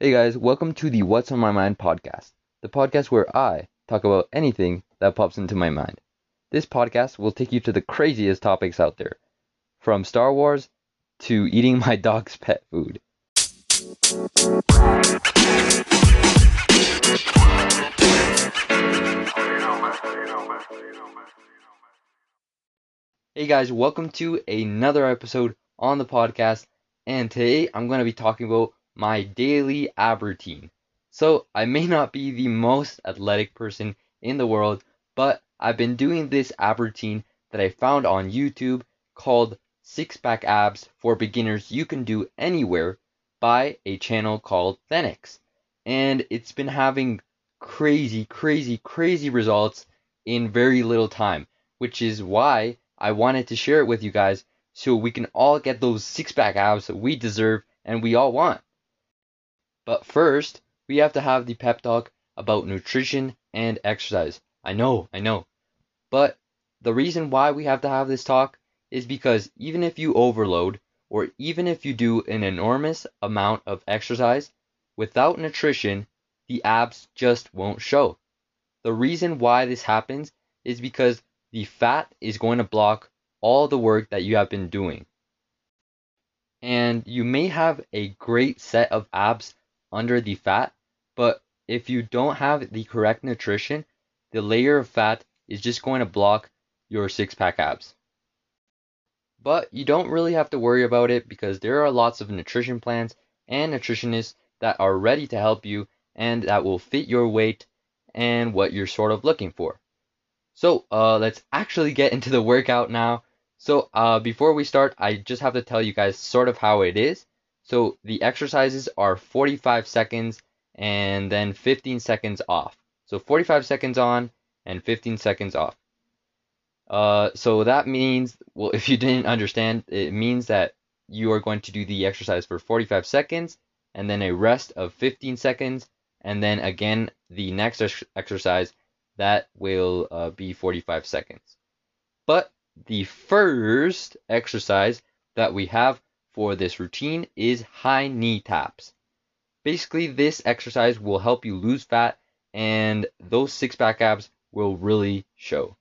Hey guys, welcome to the What's on My Mind podcast, the podcast where I talk about anything that pops into my mind. This podcast will take you to the craziest topics out there, from Star Wars to eating my dog's pet food. Hey guys, welcome to another episode on the podcast, and today I'm going to be talking about my daily ab routine. So, I may not be the most athletic person in the world, but I've been doing this ab routine that I found on YouTube called Six Pack Abs for Beginners You Can Do Anywhere by a channel called Thenx. And it's been having crazy, crazy, crazy results in very little time, which is why I wanted to share it with you guys so we can all get those six pack abs that we deserve and we all want. But first, we have to have the pep talk about nutrition and exercise. I know, I know. But the reason why we have to have this talk is because even if you overload, or even if you do an enormous amount of exercise, without nutrition, the abs just won't show. The reason why this happens is because the fat is going to block all the work that you have been doing. And you may have a great set of abs under the fat, but if you don't have the correct nutrition, the layer of fat is just going to block your six pack abs. But you don't really have to worry about it because there are lots of nutrition plans and nutritionists that are ready to help you and that will fit your weight and what you're sort of looking for. So uh, let's actually get into the workout now. So uh, before we start, I just have to tell you guys sort of how it is. So the exercises are 45 seconds and then 15 seconds off. So 45 seconds on and 15 seconds off. Uh, so that means, well, if you didn't understand, it means that you are going to do the exercise for 45 seconds and then a rest of 15 seconds and then again the next ex- exercise that will uh, be 45 seconds. But the first exercise that we have for this routine is high knee taps. Basically, this exercise will help you lose fat and those six pack abs will really show.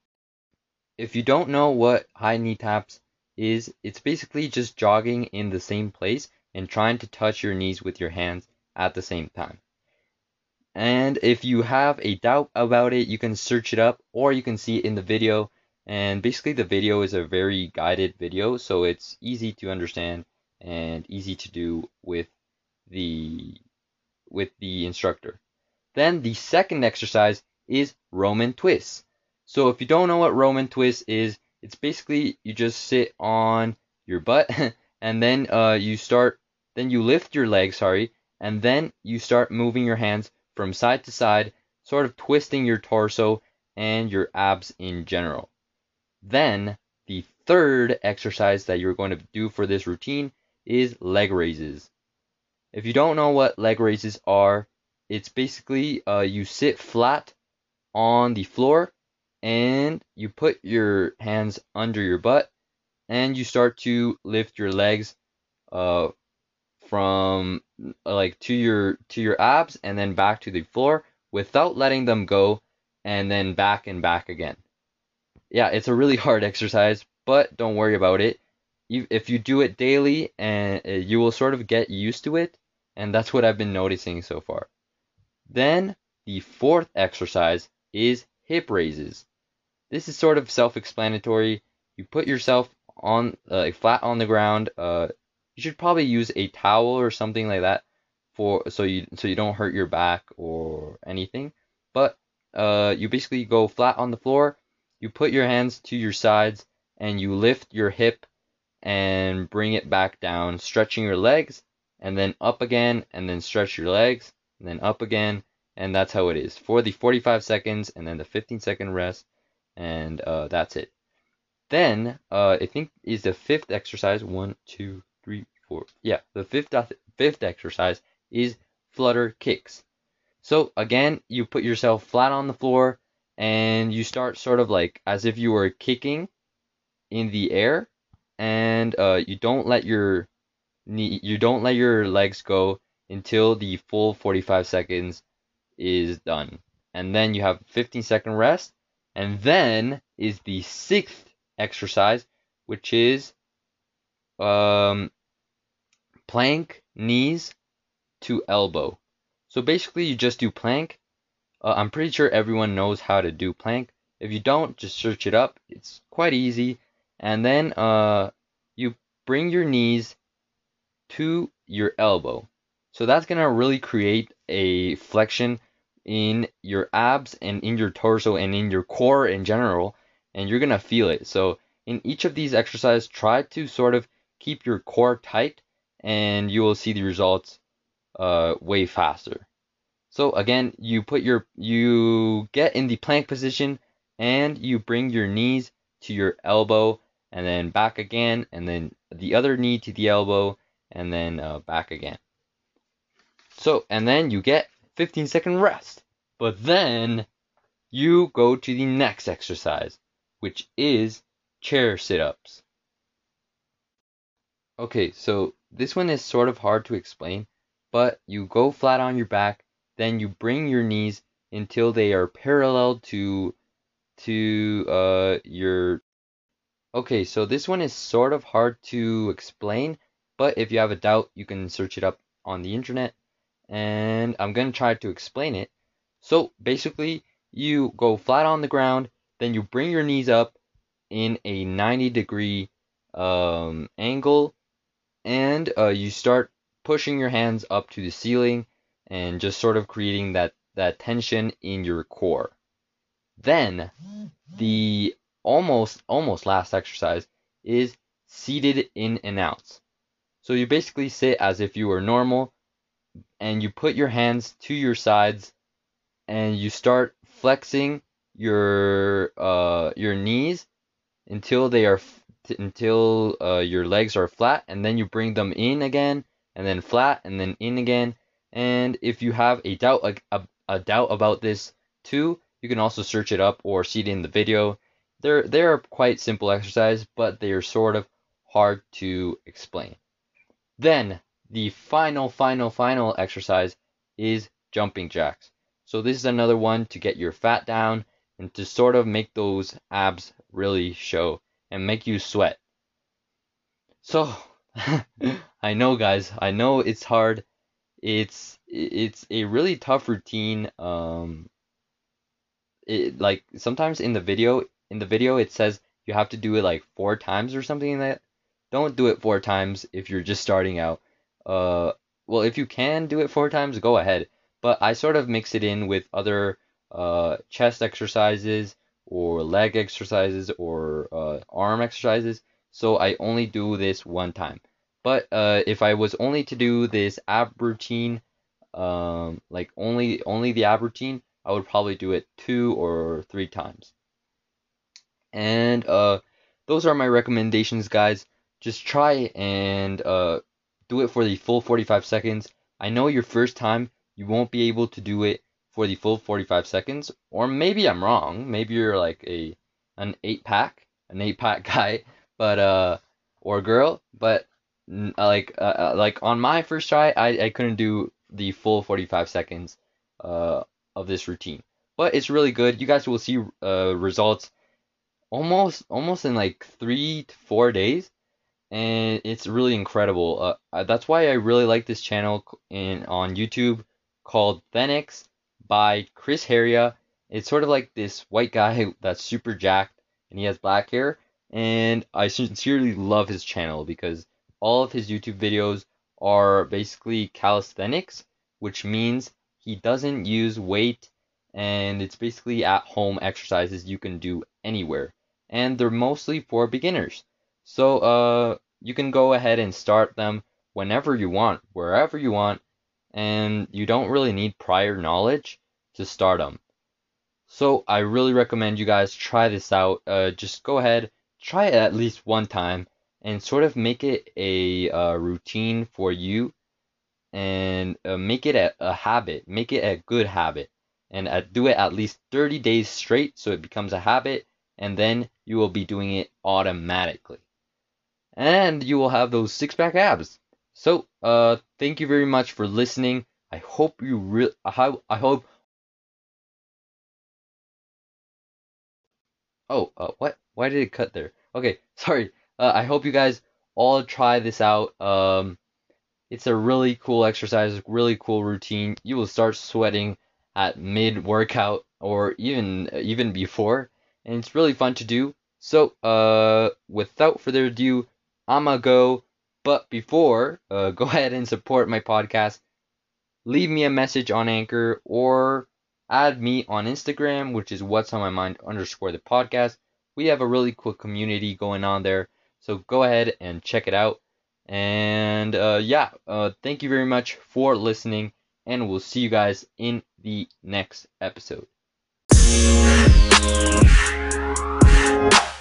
If you don't know what high knee taps is, it's basically just jogging in the same place and trying to touch your knees with your hands at the same time. And if you have a doubt about it, you can search it up or you can see it in the video. And basically, the video is a very guided video, so it's easy to understand and easy to do with the with the instructor. Then the second exercise is Roman twists. So if you don't know what Roman twist is, it's basically you just sit on your butt and then uh, you start then you lift your legs, sorry, and then you start moving your hands from side to side, sort of twisting your torso and your abs in general. Then, the third exercise that you're going to do for this routine is leg raises. If you don't know what leg raises are, it's basically uh, you sit flat on the floor and you put your hands under your butt and you start to lift your legs uh, from like to your to your abs and then back to the floor without letting them go and then back and back again. Yeah, it's a really hard exercise, but don't worry about it. You, if you do it daily and uh, you will sort of get used to it, and that's what I've been noticing so far. Then the fourth exercise is hip raises. This is sort of self-explanatory. You put yourself on uh, flat on the ground, uh, you should probably use a towel or something like that for so you so you don't hurt your back or anything. But uh, you basically go flat on the floor. You put your hands to your sides and you lift your hip and bring it back down, stretching your legs and then up again and then stretch your legs and then up again and that's how it is for the 45 seconds and then the 15 second rest and uh, that's it. Then uh, I think is the fifth exercise. One, two, three, four. Yeah, the fifth fifth exercise is flutter kicks. So again, you put yourself flat on the floor and you start sort of like as if you were kicking in the air, and uh, you don't let your knee, you don't let your legs go, until the full 45 seconds is done. And then you have 15 second rest. And then is the sixth exercise, which is um, plank knees to elbow. So basically, you just do plank. Uh, I'm pretty sure everyone knows how to do plank. If you don't, just search it up. It's quite easy. And then uh, you bring your knees to your elbow. So that's gonna really create a flexion in your abs and in your torso and in your core in general, and you're gonna feel it. So in each of these exercises, try to sort of keep your core tight, and you will see the results uh, way faster. So again, you put your you get in the plank position and you bring your knees to your elbow and then back again and then the other knee to the elbow and then uh, back again. So and then you get 15 second rest. But then you go to the next exercise, which is chair sit ups. Okay, so this one is sort of hard to explain, but you go flat on your back, then you bring your knees until they are parallel to to uh your Okay, so this one is sort of hard to explain, but if you have a doubt, you can search it up on the internet and I'm going to try to explain it. So basically, you go flat on the ground, then you bring your knees up in a 90 degree um, angle, and uh, you start pushing your hands up to the ceiling and just sort of creating that, that tension in your core. Then the almost almost last exercise is seated in and out. So you basically sit as if you were normal and you put your hands to your sides and you start flexing your uh, your knees until they are until uh, your legs are flat and then you bring them in again and then flat and then in again and if you have a doubt a, a, a doubt about this too you can also search it up or see it in the video they're they're quite simple exercise but they are sort of hard to explain then the final, final, final exercise is jumping jacks. So this is another one to get your fat down and to sort of make those abs really show and make you sweat. So I know guys, I know it's hard. It's it's a really tough routine. Um it like sometimes in the video in the video it says you have to do it like four times or something like that. Don't do it four times if you're just starting out uh, well, if you can do it four times, go ahead. But I sort of mix it in with other uh, chest exercises or leg exercises or uh, arm exercises. So I only do this one time. But uh, if I was only to do this ab routine, um, like only only the ab routine, I would probably do it two or three times. And uh, those are my recommendations, guys. Just try and uh, do it for the full 45 seconds. I know your first time you won't be able to do it for the full 45 seconds, or maybe I'm wrong. Maybe you're like a an eight pack, an eight pack guy, but uh, or girl, but like uh, uh, like on my first try, I I couldn't do the full 45 seconds uh of this routine, but it's really good. You guys will see uh results almost almost in like three to four days and it's really incredible. Uh, that's why I really like this channel in on YouTube called Thenx by Chris Heria. It's sort of like this white guy that's super jacked and he has black hair, and I sincerely love his channel because all of his YouTube videos are basically calisthenics, which means he doesn't use weight and it's basically at home exercises you can do anywhere. And they're mostly for beginners. So uh, you can go ahead and start them whenever you want, wherever you want, and you don't really need prior knowledge to start them. So I really recommend you guys try this out. Uh, just go ahead, try it at least one time, and sort of make it a uh, routine for you, and uh, make it a, a, habit. Make it a good habit, and uh, do it at least 30 days straight, so it becomes a habit, and then you will be doing it automatically and you will have those six pack abs. So, uh, thank you very much for listening. I hope you real. I, I hope. Oh, uh, what? Why did it cut there? Okay, sorry. Uh, I hope you guys all try this out. Um, it's a really cool exercise, really cool routine. You will start sweating at mid workout or even even before, and it's really fun to do. So, uh, without further ado, I'ma go. But before, uh, go ahead and support my podcast. Leave me a message on Anchor or add me on Instagram, which is what's on my mind underscore the podcast. We have a really cool community going on there, so go ahead and check it out. And uh, yeah, uh, thank you very much for listening, and we'll see you guys in the next episode. Bye.